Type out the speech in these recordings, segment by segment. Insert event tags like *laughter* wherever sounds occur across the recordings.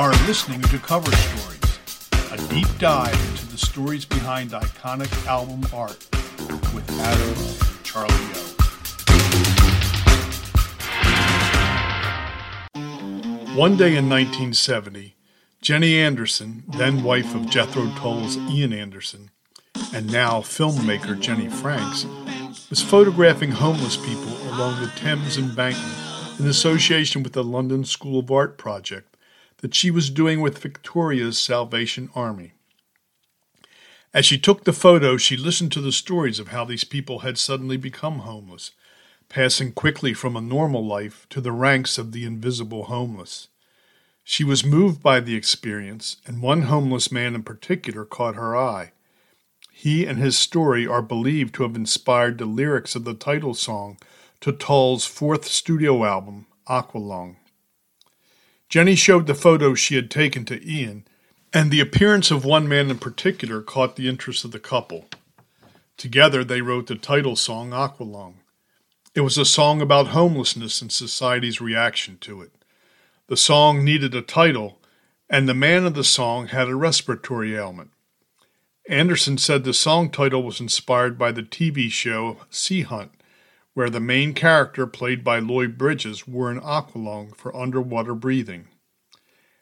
are listening to Cover Stories, a deep dive into the stories behind iconic album art with Adam and Charlie O. One day in 1970, Jenny Anderson, then wife of Jethro Tull's Ian Anderson, and now filmmaker Jenny Franks, was photographing homeless people along the Thames embankment in association with the London School of Art project that she was doing with Victoria's Salvation Army. As she took the photo, she listened to the stories of how these people had suddenly become homeless, passing quickly from a normal life to the ranks of the invisible homeless. She was moved by the experience, and one homeless man in particular caught her eye. He and his story are believed to have inspired the lyrics of the title song to Tull's fourth studio album, Aqualung. Jenny showed the photos she had taken to Ian, and the appearance of one man in particular caught the interest of the couple. Together, they wrote the title song, Aqualung. It was a song about homelessness and society's reaction to it. The song needed a title, and the man of the song had a respiratory ailment. Anderson said the song title was inspired by the TV show Sea Hunt, where the main character, played by Lloyd Bridges, wore an aqualung for underwater breathing.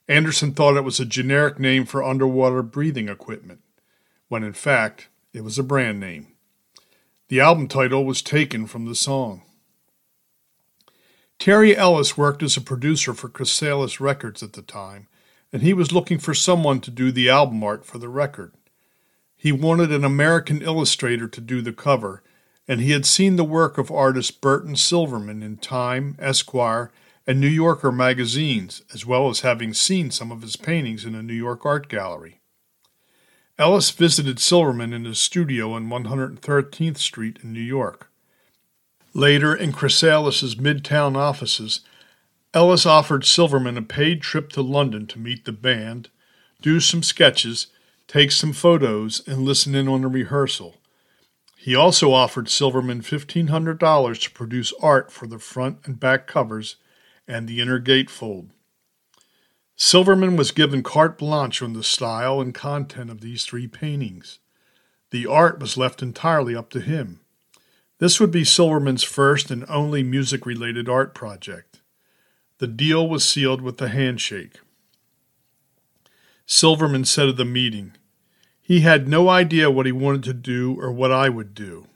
Anderson thought it was a generic name for underwater breathing equipment, when in fact it was a brand name. The album title was taken from the song. Terry Ellis worked as a producer for Chrysalis Records at the time, and he was looking for someone to do the album art for the record. He wanted an American illustrator to do the cover, and he had seen the work of artist Burton Silverman in Time, Esquire, and New Yorker magazines, as well as having seen some of his paintings in a New York art gallery. Ellis visited Silverman in his studio on 113th Street in New York. Later, in Chrysalis's Midtown offices, Ellis offered Silverman a paid trip to London to meet the band, do some sketches, take some photos, and listen in on a rehearsal. He also offered Silverman $1,500 to produce art for the front and back covers and the inner gatefold. Silverman was given carte blanche on the style and content of these three paintings. The art was left entirely up to him. This would be Silverman's first and only music related art project. The deal was sealed with a handshake. Silverman said of the meeting, he had no idea what he wanted to do or what I would do.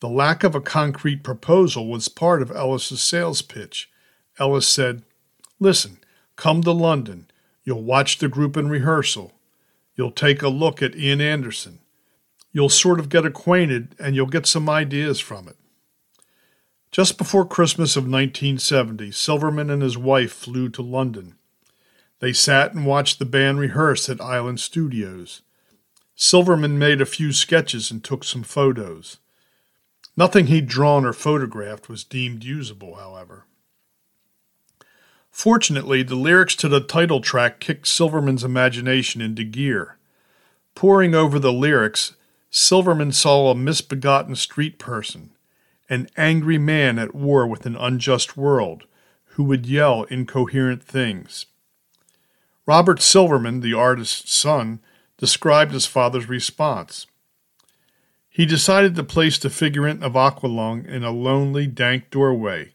The lack of a concrete proposal was part of Ellis's sales pitch. Ellis said, Listen, come to London. You'll watch the group in rehearsal. You'll take a look at Ian Anderson. You'll sort of get acquainted and you'll get some ideas from it. Just before Christmas of 1970, Silverman and his wife flew to London. They sat and watched the band rehearse at Island Studios. Silverman made a few sketches and took some photos. Nothing he'd drawn or photographed was deemed usable, however. Fortunately, the lyrics to the title track kicked Silverman's imagination into gear. Poring over the lyrics, Silverman saw a misbegotten street person, an angry man at war with an unjust world, who would yell incoherent things. Robert Silverman, the artist's son, described his father's response. He decided to place the figurant of Aqualung in a lonely, dank doorway,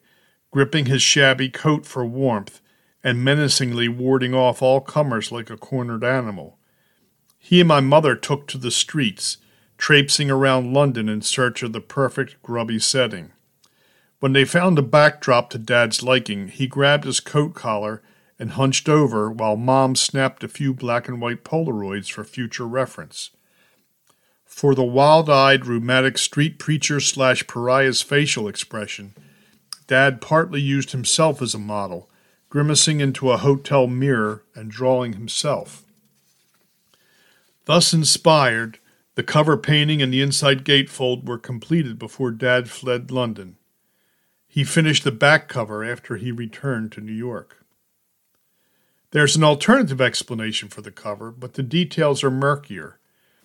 gripping his shabby coat for warmth and menacingly warding off all comers like a cornered animal. He and my mother took to the streets, traipsing around London in search of the perfect grubby setting. When they found a backdrop to Dad's liking, he grabbed his coat collar and hunched over while Mom snapped a few black and white Polaroids for future reference. For the wild eyed, rheumatic street preacher slash pariah's facial expression, Dad partly used himself as a model, grimacing into a hotel mirror and drawing himself. Thus inspired, the cover painting and the inside gatefold were completed before Dad fled London. He finished the back cover after he returned to New York. There's an alternative explanation for the cover, but the details are murkier.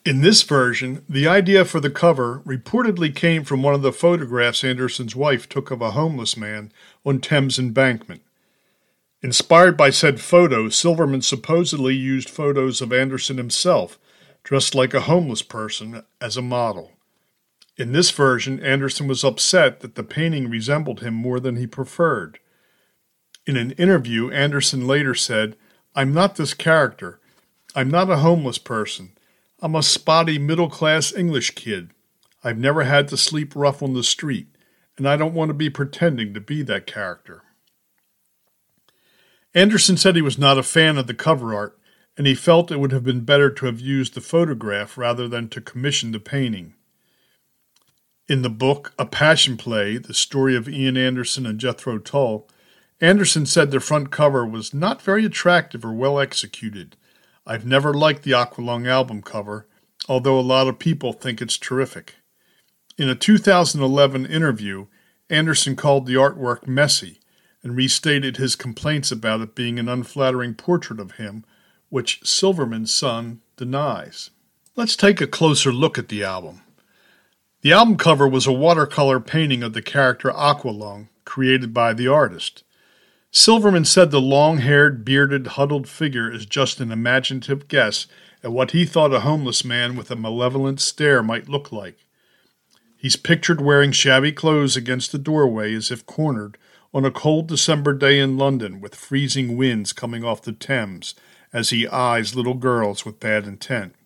In this version, the idea for the cover reportedly came from one of the photographs Anderson's wife took of a homeless man on Thames Embankment. Inspired by said photo, Silverman supposedly used photos of Anderson himself, dressed like a homeless person, as a model. In this version, Anderson was upset that the painting resembled him more than he preferred. In an interview, Anderson later said, I'm not this character. I'm not a homeless person. I'm a spotty middle class English kid. I've never had to sleep rough on the street, and I don't want to be pretending to be that character. Anderson said he was not a fan of the cover art, and he felt it would have been better to have used the photograph rather than to commission the painting. In the book A Passion Play, the story of Ian Anderson and Jethro Tull, Anderson said the front cover was not very attractive or well executed. I've never liked the Aqualung album cover, although a lot of people think it's terrific. In a 2011 interview, Anderson called the artwork messy and restated his complaints about it being an unflattering portrait of him, which Silverman's son denies. Let's take a closer look at the album. The album cover was a watercolor painting of the character Aqualung, created by the artist. Silverman said the long haired, bearded, huddled figure is just an imaginative guess at what he thought a homeless man with a malevolent stare might look like. He's pictured wearing shabby clothes against the doorway as if cornered, on a cold December day in London with freezing winds coming off the Thames as he eyes little girls with bad intent.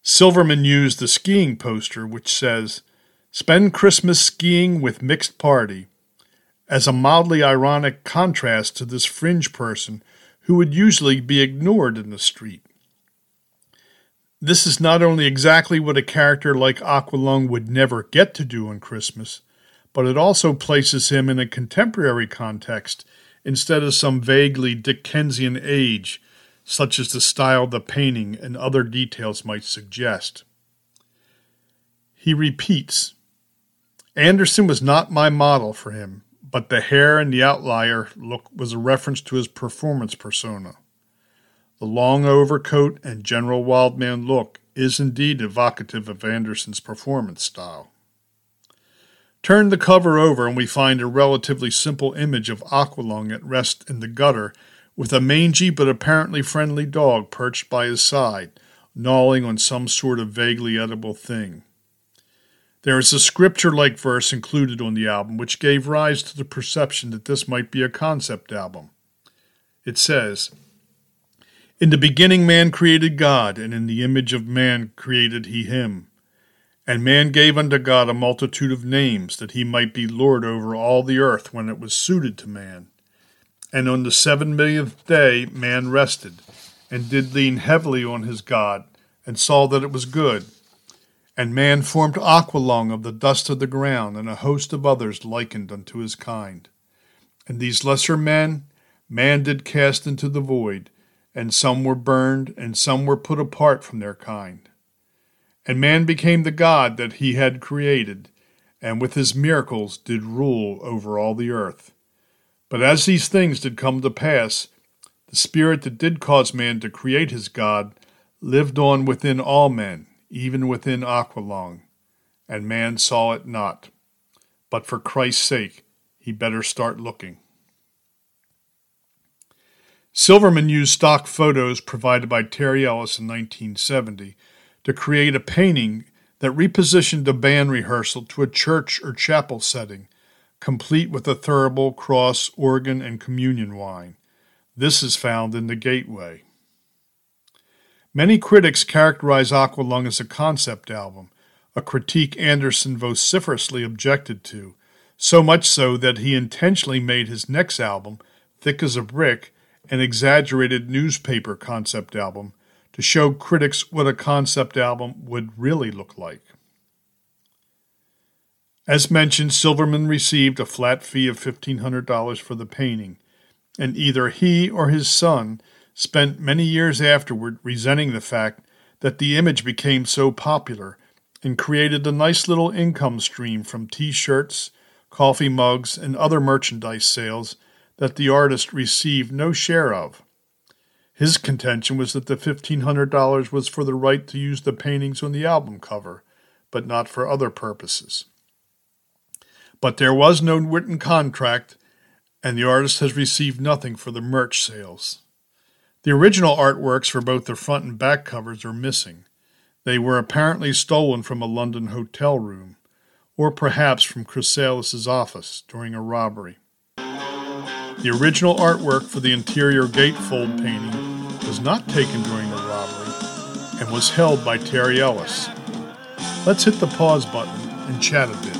Silverman used the skiing poster, which says, Spend Christmas skiing with mixed party, as a mildly ironic contrast to this fringe person who would usually be ignored in the street. This is not only exactly what a character like Aqualung would never get to do on Christmas, but it also places him in a contemporary context instead of some vaguely Dickensian age, such as the style the painting and other details might suggest. He repeats Anderson was not my model for him, but the hair and the outlier look was a reference to his performance persona. The long overcoat and general wildman look is indeed evocative of Anderson's performance style. Turn the cover over and we find a relatively simple image of Aqualung at rest in the gutter with a mangy but apparently friendly dog perched by his side, gnawing on some sort of vaguely edible thing. There is a scripture like verse included on the album which gave rise to the perception that this might be a concept album. It says, In the beginning man created God, and in the image of man created he him. And man gave unto God a multitude of names, that he might be Lord over all the earth when it was suited to man. And on the seven millionth day man rested, and did lean heavily on his God, and saw that it was good. And man formed Aqualung of the dust of the ground, and a host of others likened unto his kind. And these lesser men man did cast into the void, and some were burned, and some were put apart from their kind. And man became the God that he had created, and with his miracles did rule over all the earth. But as these things did come to pass, the Spirit that did cause man to create his God lived on within all men, even within Aqualung, and man saw it not. But for Christ's sake, he better start looking. Silverman used stock photos provided by Terry Ellis in 1970 to create a painting that repositioned a band rehearsal to a church or chapel setting, complete with a thurible, cross, organ, and communion wine. This is found in the gatefold. Many critics characterize Aqualung as a concept album, a critique Anderson vociferously objected to, so much so that he intentionally made his next album, Thick as a Brick, an exaggerated newspaper concept album to show critics what a concept album would really look like. As mentioned, Silverman received a flat fee of $1,500 for the painting, and either he or his son spent many years afterward resenting the fact that the image became so popular and created a nice little income stream from t shirts, coffee mugs, and other merchandise sales that the artist received no share of. His contention was that the $1,500 was for the right to use the paintings on the album cover, but not for other purposes. But there was no written contract, and the artist has received nothing for the merch sales. The original artworks for both the front and back covers are missing. They were apparently stolen from a London hotel room, or perhaps from Chrysalis' office during a robbery. The original artwork for the interior gatefold painting was not taken during the robbery and was held by Terry Ellis. Let's hit the pause button and chat a bit.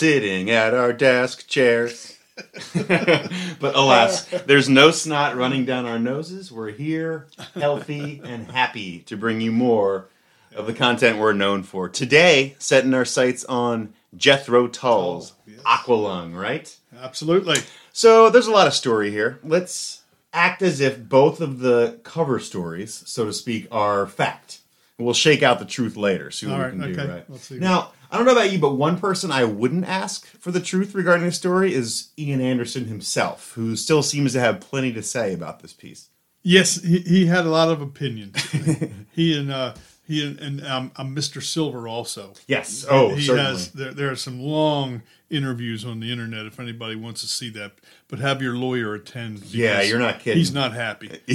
Sitting at our desk chairs. *laughs* but alas, there's no snot running down our noses. We're here, healthy and happy to bring you more of the content we're known for. Today, setting our sights on Jethro Tull's Tull, yes. Aqualung, right? Absolutely. So there's a lot of story here. Let's act as if both of the cover stories, so to speak, are fact. We'll shake out the truth later. See what All we right, can do. Right Let's see. now, I don't know about you, but one person I wouldn't ask for the truth regarding the story is Ian Anderson himself, who still seems to have plenty to say about this piece. Yes, he, he had a lot of opinions. *laughs* he and uh, he and, and um, um, Mr. Silver also. Yes. Oh, he certainly. has. There, there are some long interviews on the internet if anybody wants to see that. But have your lawyer attend. Yeah, you're not kidding. He's not happy. *laughs*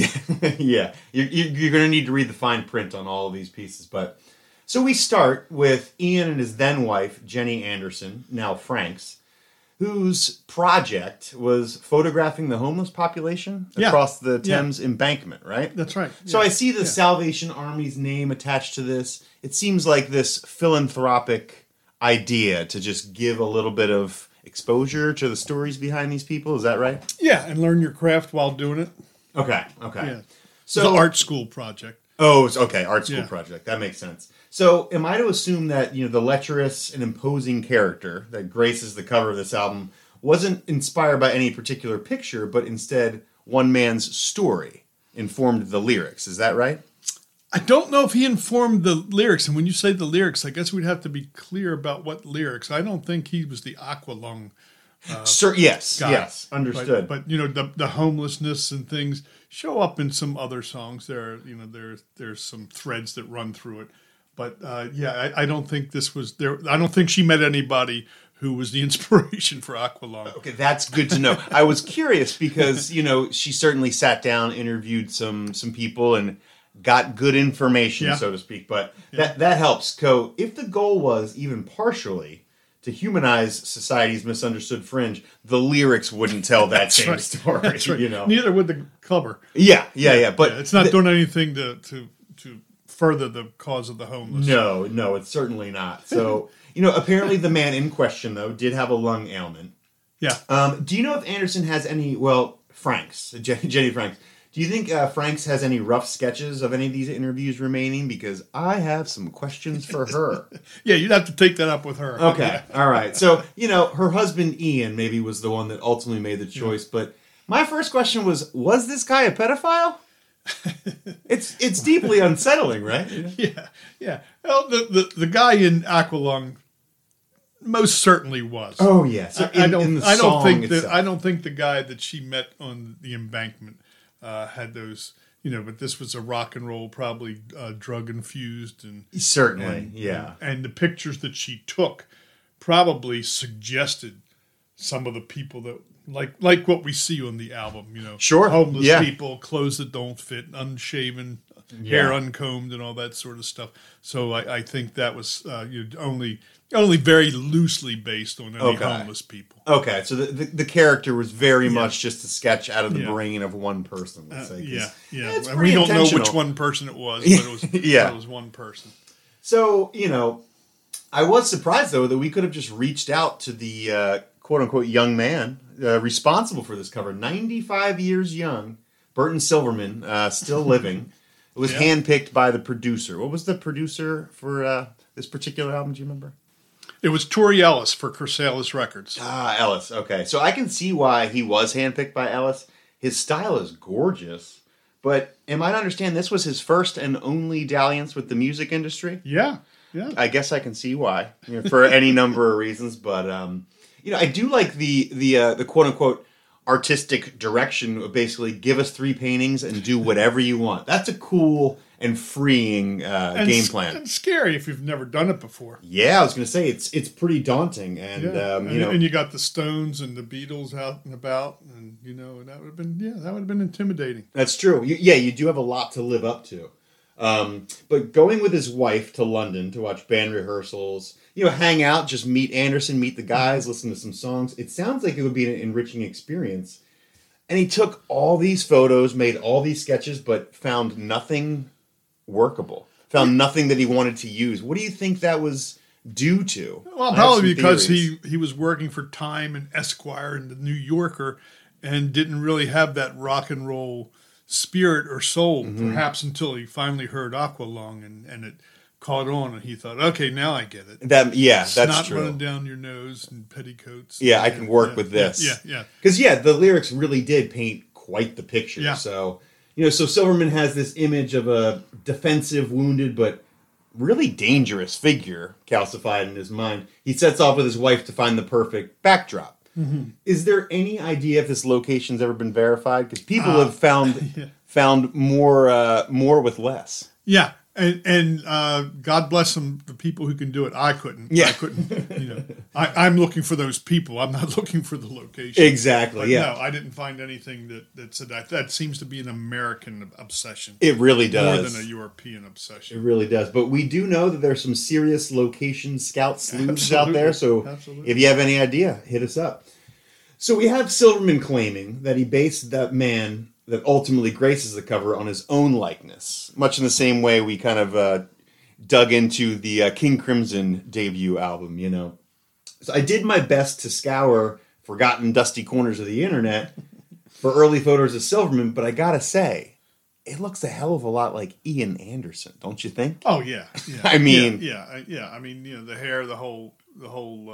yeah, you're, you're going to need to read the fine print on all of these pieces. But so we start with Ian and his then wife Jenny Anderson, now Franks, whose project was photographing the homeless population Yeah. across the Yeah. Thames embankment. Right. That's right. So Yeah. I see the Salvation Army's name attached to this. It seems like this philanthropic idea to just give a little bit of exposure to the stories behind these people. Is that right? Yeah, and learn your craft while doing it. Okay. Okay. Yeah. So an art school project. Oh, it's okay, art school Yeah. project. That makes sense. So, am I to assume that you know the lecherous and imposing character that graces the cover of this album wasn't inspired by any particular picture, but instead one man's story informed the lyrics? Is that right? I don't know if he informed the lyrics, and when you say the lyrics, I guess we'd have to be clear about what lyrics. I don't think he was the Aqualung uh, Sir, yes, guy. yes, understood. But, but you know, the the homelessness and things show up in some other songs. There, you know, there there's some threads that run through it. But uh, yeah, I, I don't think this was there. I don't think she met anybody who was the *laughs* inspiration for Aqualung. Okay, that's good to know. I was curious because you know she certainly sat down, interviewed some some people, and got good information, Yeah. so to speak. But that that helps. Co, if the goal was even partially to humanize society's misunderstood fringe, the lyrics wouldn't tell that same right. *laughs* story. Right. You know, Neither would the cover. yeah, yeah, yeah. But Yeah, it's not th- doing anything to to further the cause of the homeless. no, no, it's certainly not. So *laughs* you know, apparently the man in question though did have a lung ailment. Yeah. Um, do you know if Anderson has any? Well, Franks, Jenny, Jenny Franks. Do you think uh, Franks has any rough sketches of any of these interviews remaining? Because I have some questions for her. *laughs* Yeah, you'd have to take that up with her. Okay, *laughs* all right. So you know, her husband Ian maybe was the one that ultimately made the choice. But my first question was: Was this guy a pedophile? *laughs* it's it's deeply unsettling, right? *laughs* Yeah, yeah. Well, the, the, the guy in Aqualung most certainly was. Oh yes, I, I don't. I don't think that. I don't think the guy that she met on the embankment uh, had those. You know, but this was a rock and roll, probably uh, drug infused, and certainly, and, yeah. And the pictures that she took probably suggested some of the people that like like what we see on the album. You know, Sure, homeless yeah. people, clothes that don't fit, unshaven, hair uncombed, and all that sort of stuff. So I, I think that was uh, you only only very loosely based on any Okay. homeless people. Okay, so the, the, the character was very much just a sketch out of the Yeah. brain of one person. Let's say, 'cause Yeah, yeah. and we don't know which one person it was, but it was *laughs* Yeah. it was one person. So you know, I was surprised though that we could have just reached out to the uh, quote unquote young man uh, responsible for this cover, ninety five years young, Burton Silverman, uh, still *laughs* living. It was Yeah. handpicked by the producer. What was the producer for uh, this particular album? Do you remember? It was Terry Ellis for Chrysalis Records. Ah, Ellis. Okay, so I can see why he was handpicked by Ellis. His style is gorgeous, but am I to understand this was his first and only dalliance with the music industry? Yeah, yeah. I guess I can see why you know, for any number of reasons, but um, you know, I do like the the uh, the quote unquote artistic direction of basically give us three paintings and do whatever you want. That's a cool and freeing uh, And game plan. and scary if you've never done it before. Yeah, I was going to say it's it's pretty daunting, and Yeah, um, and, you know, and you got the Stones and the Beatles out and about, and you know that would have been yeah, that would have been intimidating. That's true. You, yeah, you do have a lot to live up to. Um, but going with his wife to London to watch band rehearsals, you know, hang out, just meet Anderson, meet the guys, listen to some songs. It sounds like it would be an enriching experience. And he took all these photos, made all these sketches, but found nothing workable. Found nothing that he wanted to use. What do you think that was due to? Well, probably because theories. he he was working for Time and Esquire and the New Yorker, and didn't really have that rock and roll spirit or soul. Mm-hmm. Perhaps until he finally heard Aqualung and and it caught on, and he thought, okay, now I get it. that yeah, that's Snot true. running down your nose and petticoats. Yeah, I can work Yeah, with this. Yeah, yeah. Because yeah, the lyrics really did paint quite the picture. Yeah. So you know, so Silverman has this image of a defensive, wounded, but really dangerous figure calcified in his mind. He sets off with his wife to find the perfect backdrop. Mm-hmm. Is there any idea if this location's ever been verified? Because people Uh, have found *laughs* yeah. found more uh, more with less. Yeah, and and uh, God bless them, the people who can do it. I couldn't. Yeah. I couldn't. You know, I, I'm looking for those people. I'm not *laughs* looking for the location. Exactly. But yeah. no, I didn't find anything that that said that. That seems to be an American obsession It really does more than a European obsession. It really does. But we do know that there's some serious location scout sleuths out there. So Absolutely. if you have any idea, hit us up. So we have Silverman claiming that he based that man that ultimately graces the cover on his own likeness, much in the same way we kind of uh, dug into the uh, King Crimson debut album, you know. So I did my best to scour forgotten dusty corners of the internet for early photos of Silverman, but I gotta say, it looks a hell of a lot like Ian Anderson, don't you think? Oh yeah, yeah. *laughs* I mean- yeah, yeah, I- yeah. I mean, you know, the hair, the whole, the whole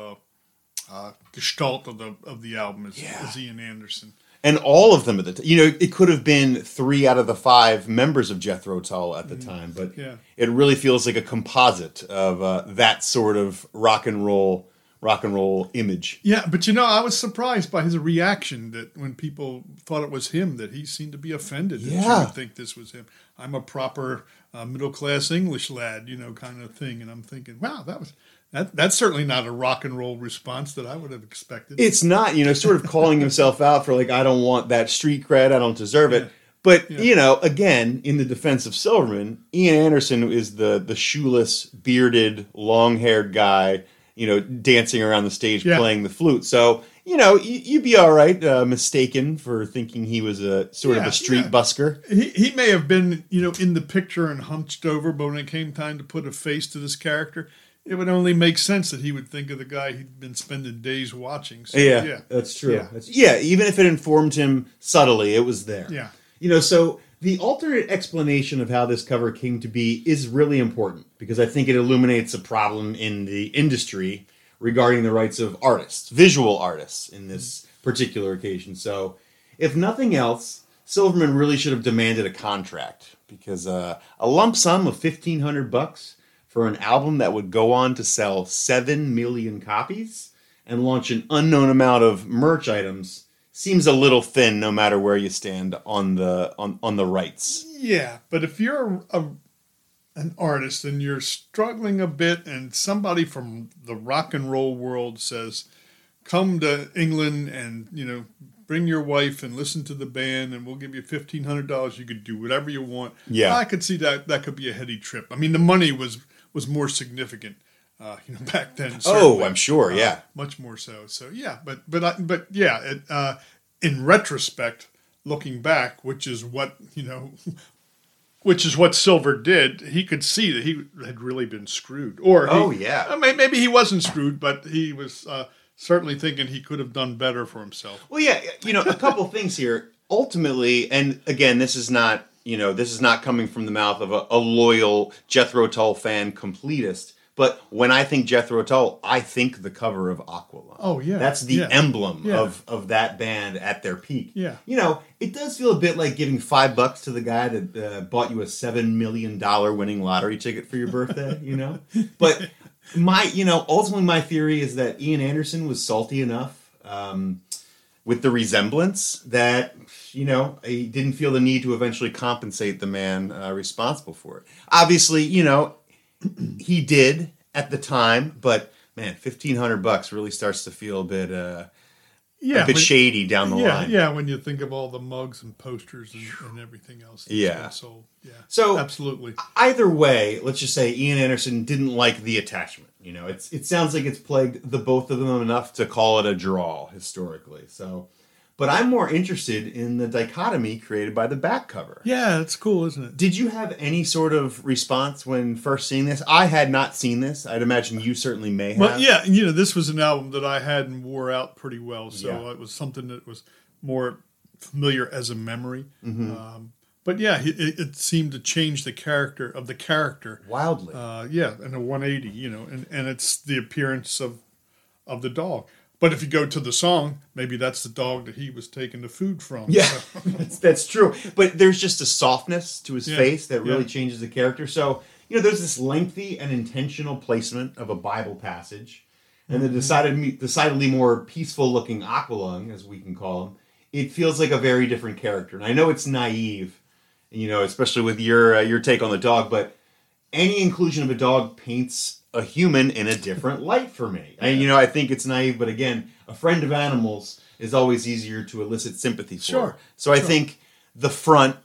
uh, uh, gestalt of the of the album is, Yeah. is Ian Anderson. And all of them at the time, you know, it could have been three out of the five members of Jethro Tull at the time, but Yeah. it really feels like a composite of uh, that sort of rock and roll, rock and roll image. Yeah, but you know, I was surprised by his reaction that when people thought it was him, that he seemed to be offended that Yeah. think this was him. I'm a proper uh, middle class English lad, you know, kind of thing. And I'm thinking, wow, that was that. That's certainly not a rock and roll response that I would have expected. It's not, you know, sort of calling himself out for like, I don't want that street cred, I don't deserve it. But you know, again, in the defense of Silverman, Ian Anderson is the the shoeless, bearded, long haired guy, you know, dancing around the stage Yeah. playing the flute. So you know, you, you'd be all right, uh, mistaken for thinking he was a sort of a street yeah. busker. he, he may have been, you know, in the picture and hunched over, but when it came time to put a face to this character, it would only make sense that he would think of the guy he'd been spending days watching. So, Yeah, yeah, that's true. Yeah. That's- yeah, even if it informed him subtly, it was there. Yeah. You know, so the alternate explanation of how this cover came to be is really important because I think it illuminates a problem in the industry regarding the rights of artists, visual artists in this particular occasion. So, if nothing else, Silverman really should have demanded a contract because uh, a lump sum of 1500 bucks for an album that would go on to sell 7 million copies and launch an unknown amount of merch items seems a little thin no matter where you stand on the on, on the rights. Yeah, but if you're a, an artist and you're struggling a bit, and somebody from the rock and roll world says, "Come to England and you know bring your wife and listen to the band, and we'll give you fifteen hundred dollars. You could do whatever you want." Yeah. I could see that that could be a heady trip. I mean, the money was was more significant, uh, you know, *laughs* back then. Oh. I'm sure, Uh, yeah. much more so. So yeah, but but I, but yeah, it, uh, in retrospect, looking back, which is what you know, *laughs* which is what Silver did, he could see that he had really been screwed. Or he- Oh, yeah. uh, may- maybe he wasn't screwed, but he was uh, certainly thinking he could have done better for himself. Well, yeah, you know, a couple *laughs* things here. Ultimately, and again, this is not, you know, this is not coming from the mouth of a, a loyal Jethro Tull fan completist. But when I think Jethro Tull, I think the cover of Aqualung. Oh, yeah, that's the yeah. emblem Yeah. of of that band at their peak. Yeah. you know, it does feel a bit like giving five bucks to the guy that uh, bought you a seven million dollar winning lottery ticket for your birthday. you know, *laughs* but my, you know, ultimately my theory is that Ian Anderson was salty enough. Um, with the resemblance that you know he didn't feel the need to eventually compensate the man uh, responsible for it. Obviously, you know *clears throat* he did at the time, but man, fifteen hundred bucks really starts to feel a bit uh, Yeah, a bit when- shady down the yeah, line. yeah. When you think of all the mugs and posters and, and everything else. that's Yeah. been sold. yeah. So- absolutely. Either way, let's just say Ian Anderson didn't like the attachment. You know, it's it sounds like it's plagued the both of them enough to call it a draw historically. So, but I'm more interested in the dichotomy created by the back cover. Yeah, it's cool, isn't it? Did you have any sort of response when first seeing this? I had not seen this. I'd imagine you certainly may have. Well, yeah, you know, this was an album that I had and wore out pretty well, so Yeah. it was something that was more familiar as a memory. Mm-hmm. Um, but yeah, it, it seemed to change the character of the character. Wildly. Uh, yeah, and a 180, you know, and, and it's the appearance of of the dog. But if you go to the song, maybe that's the dog that he was taking the food from. Yeah, *laughs* that's, that's true. But there's just a softness to his Yeah, face that really yeah. changes the character. So, you know, there's this lengthy and intentional placement of a Bible passage, and Mm-hmm. the decided, decidedly more peaceful looking Aqualung, as we can call him. It feels like a very different character. And I know it's naive, you know, especially with your uh, your take on the dog, but any inclusion of a dog paints a human in a different *laughs* light for me. And you know, I think it's naive, but again, a friend of animals is always easier to elicit sympathy for. Sure, So I think the front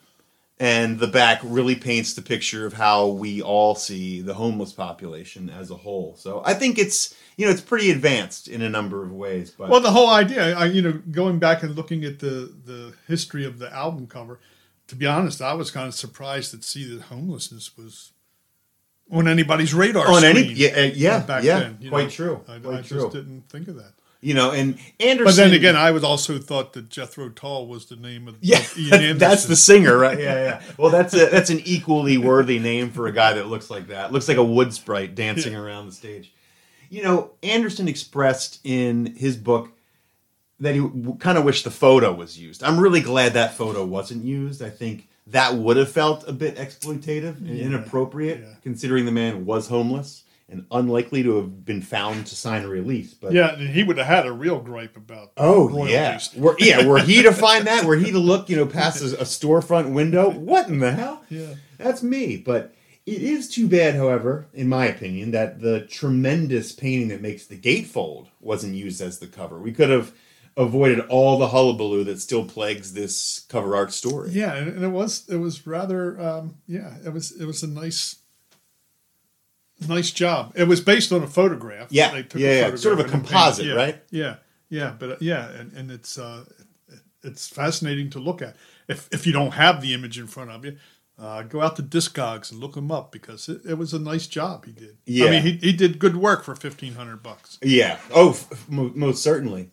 and the back really paints the picture of how we all see the homeless population as a whole. So I think it's you know it's pretty advanced in a number of ways. But Well, the whole idea, I, you know, going back and looking at the the history of the album cover, to be honest, I was kind of surprised to see that homelessness was on anybody's radar on any yeah uh, yeah back yeah then. quite know. true I, quite I true. just didn't think of that. You know, and Anderson. But then again, I was also thought that Jethro Tull was the name of, Yeah, of Ian Anderson. *laughs* that's the singer, right? Yeah, yeah. Well, that's a, that's an equally worthy name for a guy that looks like that. Looks like a wood sprite dancing around the stage. You know, Anderson expressed in his book that he kind of wished the photo was used. I'm really glad that photo wasn't used. I think that would have felt a bit exploitative and inappropriate, yeah. considering the man was homeless and unlikely to have been found to sign a release. But Yeah, he would have had a real gripe about. Oh royalties. yeah, were, yeah. Were he to find that? Were he to look, you know, past a, a storefront window? What in the hell? Yeah. that's me. But it is too bad, however, in my opinion, that the tremendous painting that makes the gatefold wasn't used as the cover. We could have avoided all the hullabaloo that still plagues this cover art story. Yeah, and, it was it was rather um, yeah it was it was a nice nice job. It was based on a photograph. Yeah, They took yeah, yeah. Sort of a and then painted- composite, yeah, right? Yeah, yeah, but uh, yeah, and, and it's uh, it's fascinating to look at. If if you don't have the image in front of you. Uh, go out to Discogs and look him up because it, it was a nice job he did. Yeah. I mean he, he did good work for fifteen hundred bucks. Yeah. Oh, f- f- most certainly.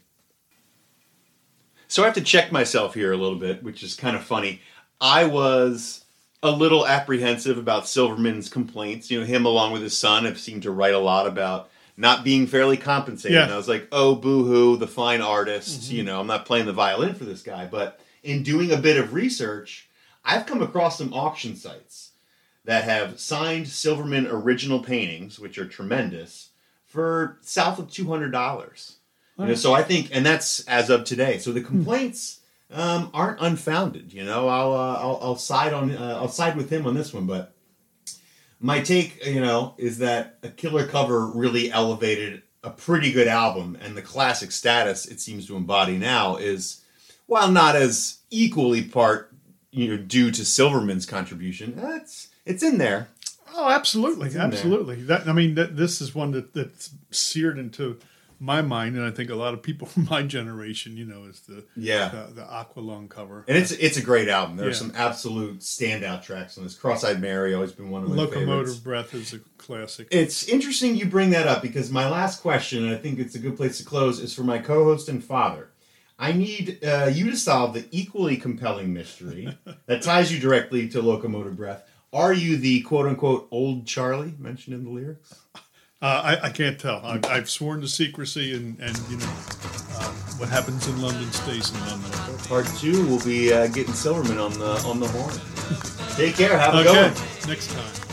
So I have to check myself here a little bit, which is kind of funny. I was a little apprehensive about Silverman's complaints. You know, him along with his son have seemed to write a lot about not being fairly compensated. Yeah. And I was like, oh, boo hoo, the fine artist. Mm-hmm. You know, I'm not playing the violin for this guy. But in doing a bit of research, I've come across some auction sites that have signed Silverman original paintings, which are tremendous, for south of two hundred dollars. You know, so I think, and that's as of today. So the complaints um, aren't unfounded. You know, I'll, uh, I'll I'll side on uh, I'll side with him on this one, but my take, you know, is that a killer cover really elevated a pretty good album, and the classic status it seems to embody now is, while not as equally part, you know, due to Silverman's contribution, it's it's in there. Oh, absolutely, in there. absolutely. That I mean, that this is one that that's seared into my mind, and I think a lot of people from *laughs* my generation, you know, is the Yeah. the, the Aqualung cover. And it's it's a great album. There are Yeah. some absolute standout tracks on this. Cross-eyed Mary always been one of my Locomotive favorites. Breath is a classic. It's interesting you bring that up because my last question, and I think it's a good place to close, is for my co-host and father. I need uh, you to solve the equally compelling mystery *laughs* that ties you directly to Locomotive Breath. Are you the quote-unquote old Charlie mentioned in the lyrics? Uh, I, I can't tell. I, I've sworn to secrecy, and, and you know, uh, what happens in London stays in London. Part two will be uh, getting Silverman on the on the horn. Take care. Have a good Okay, one. next time.